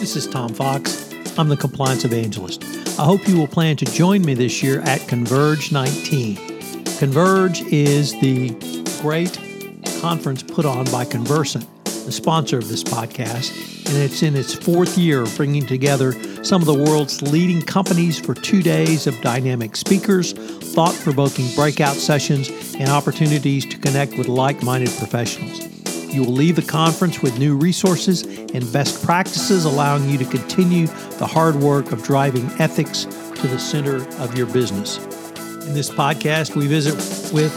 This is Tom Fox. I'm the Compliance Evangelist. I hope you will plan to join me this year at Converge 19. Converge is the great conference put on by Convercent, the sponsor of this podcast, and it's in its fourth year bringing together some of the world's leading companies for two days of dynamic speakers, thought provoking breakout sessions, and opportunities to connect with like minded professionals. You will leave the conference with new resources and best practices, allowing you to continue the hard work of driving ethics to the center of your business. In this podcast, we visit with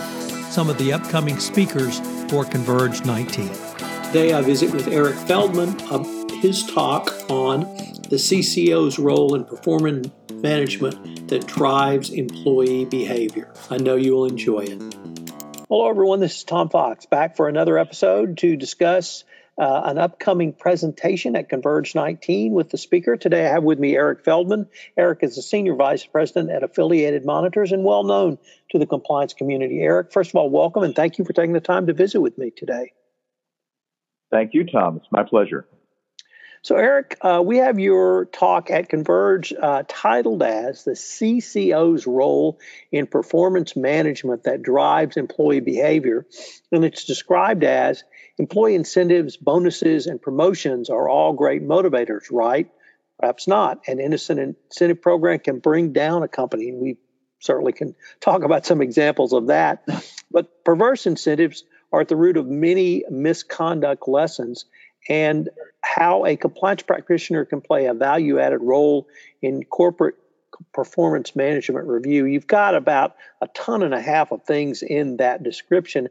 some of the upcoming speakers for Converge 19. Today, I visit with Eric Feldman of his talk on the CCO's role in performance management that drives employee behavior. I know you will enjoy it. Hello, everyone. This is Tom Fox back for another episode to discuss uh, an upcoming presentation at Converge 19 with the speaker. Today, I have with me Eric Feldman. Eric is the Senior Vice President at Affiliated Monitors and well known to the compliance community. Eric, first of all, welcome and thank you for taking the time to visit with me today. Thank you, Tom. It's my pleasure. So, Eric, uh, we have your talk at Converge uh, titled as The CCO's Role in Performance Management That Drives Employee Behavior. And it's described as employee incentives, bonuses, and promotions are all great motivators, right? Perhaps not. An innocent incentive program can bring down a company. And we certainly can talk about some examples of that. But perverse incentives are at the root of many misconduct lessons and how a compliance practitioner can play a value added role in corporate performance management review. You've got about a ton and a half of things in that description.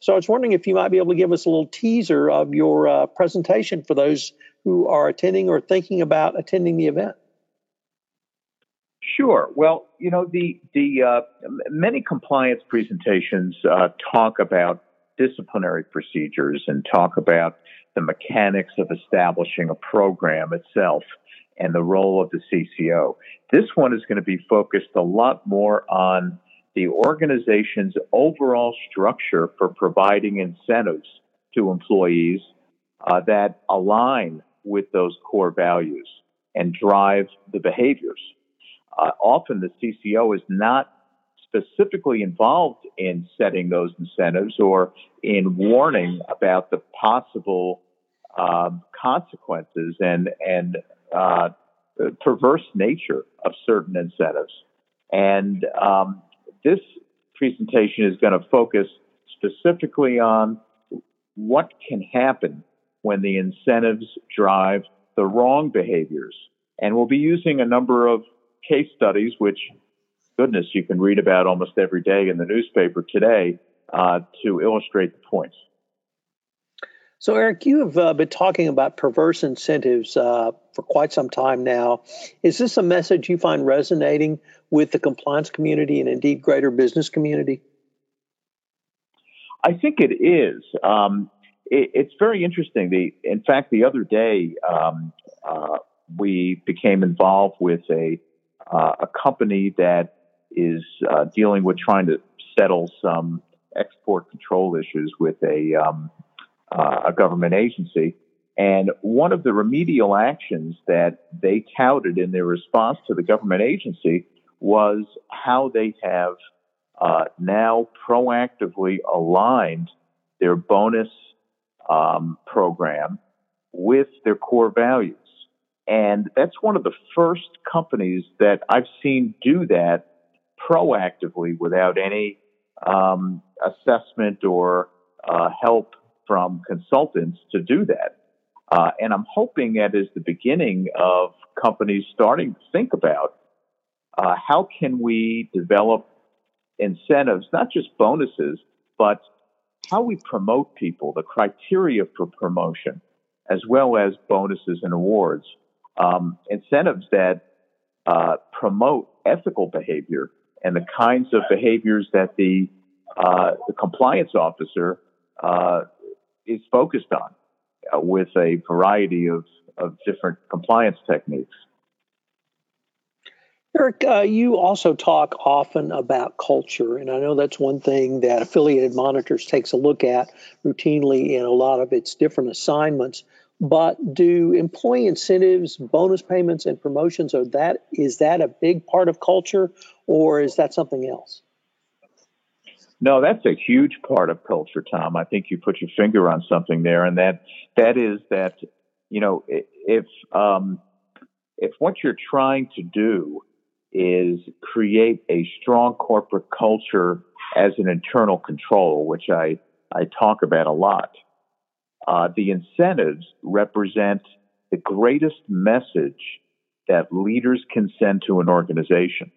So I was wondering if you might be able to give us a little teaser of your uh, presentation for those who are attending or thinking about attending the event. Sure. Well, you know, the the uh, many compliance presentations uh, talk about disciplinary procedures and talk about the mechanics of establishing a program itself and the role of the CCO. This one is going to be focused a lot more on the organization's overall structure for providing incentives to employees uh, that align with those core values and drive the behaviors. Uh, often the CCO is not specifically involved in setting those incentives or in warning about the possible um, consequences and and uh, perverse nature of certain incentives. And um, this presentation is going to focus specifically on what can happen when the incentives drive the wrong behaviors. And we'll be using a number of case studies, which goodness, you can read about almost every day in the newspaper today uh, to illustrate the points. So, Eric, you have uh, been talking about perverse incentives uh, for quite some time now. Is this a message you find resonating with the compliance community and indeed greater business community? I think it is. Um, it, it's very interesting. The, in fact, the other day um, uh, we became involved with a uh, a company that is uh, dealing with trying to settle some export control issues with a, um, uh, a government agency. And one of the remedial actions that they touted in their response to the government agency was how they have uh, now proactively aligned their bonus um, program with their core values. And that's one of the first companies that I've seen do that proactively without any um, assessment or uh, help from consultants to do that. Uh, and I'm hoping that is the beginning of companies starting to think about uh, how can we develop incentives, not just bonuses, but how we promote people, the criteria for promotion, as well as bonuses and awards, um, incentives that uh, promote ethical behavior and the kinds of behaviors that the, uh, the compliance officer uh, is focused on uh, with a variety of, of different compliance techniques. Eric, uh, you also talk often about culture, and I know that's one thing that Affiliated Monitors takes a look at routinely in a lot of its different assignments. But do employee incentives, bonus payments, and promotions are that is that a big part of culture, or is that something else? No, that's a huge part of culture, Tom. I think you put your finger on something there, and that that is that you know if um, if what you're trying to do is create a strong corporate culture as an internal control, which I I talk about a lot. Uh, the incentives represent the greatest message that leaders can send to an organization.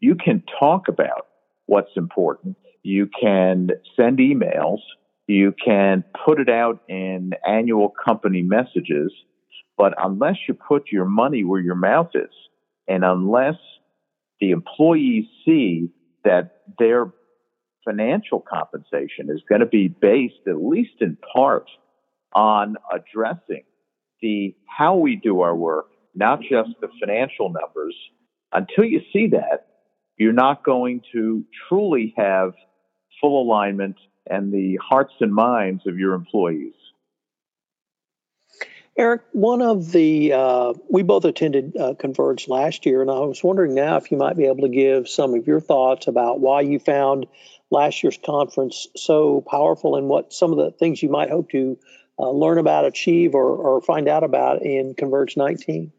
You can talk about what's important. You can send emails. You can put it out in annual company messages. But unless you put your money where your mouth is, and unless the employees see that their financial compensation is going to be based, at least in part, on addressing the how we do our work, not just the financial numbers. Until you see that, you're not going to truly have full alignment and the hearts and minds of your employees. Eric, one of the, uh, we both attended uh, Converge last year, and I was wondering now if you might be able to give some of your thoughts about why you found last year's conference so powerful and what some of the things you might hope to uh, learn about, achieve, or, or find out about in Converge 19.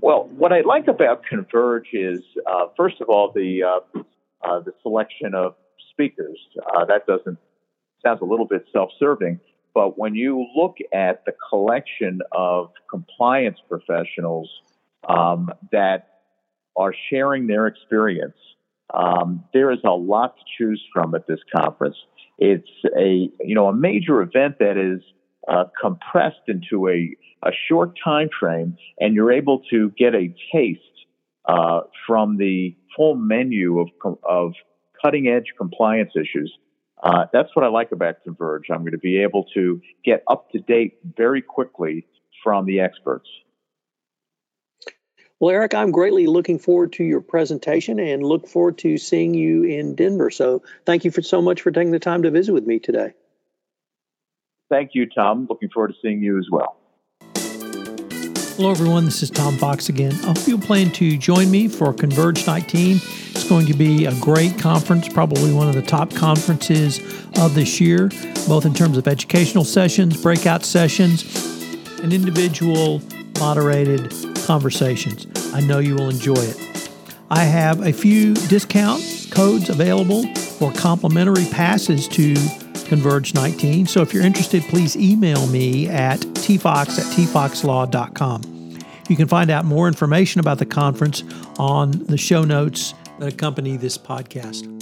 Well, what I like about Converge is, uh, first of all, the uh, uh, the selection of speakers. that doesn't sounds a little bit self-serving, but when you look at the collection of compliance professionals um, that are sharing their experience, um, there is a lot to choose from at this conference. It's a you know a major event that is uh, compressed into a, a short time frame, and you're able to get a taste uh, from the full menu of of cutting edge compliance issues uh, that's what I like about Converge. I'm going to be able to get up to date very quickly from the experts. Well, Eric, I'm greatly looking forward to your presentation and look forward to seeing you in Denver. So thank you for so much for taking the time to visit with me today. Thank you, Tom. Looking forward to seeing you as well. Hello, everyone. This is Tom Fox again. I hope you'll plan to join me for Converge 19. It's going to be a great conference, probably one of the top conferences of this year, both in terms of educational sessions, breakout sessions, and individual moderated conversations. I know you will enjoy it. I have a few discount codes available for complimentary passes to Converge 19. So if you're interested, please email me at tfox at tfoxlaw.com. You can find out more information about the conference on the show notes that accompany this podcast.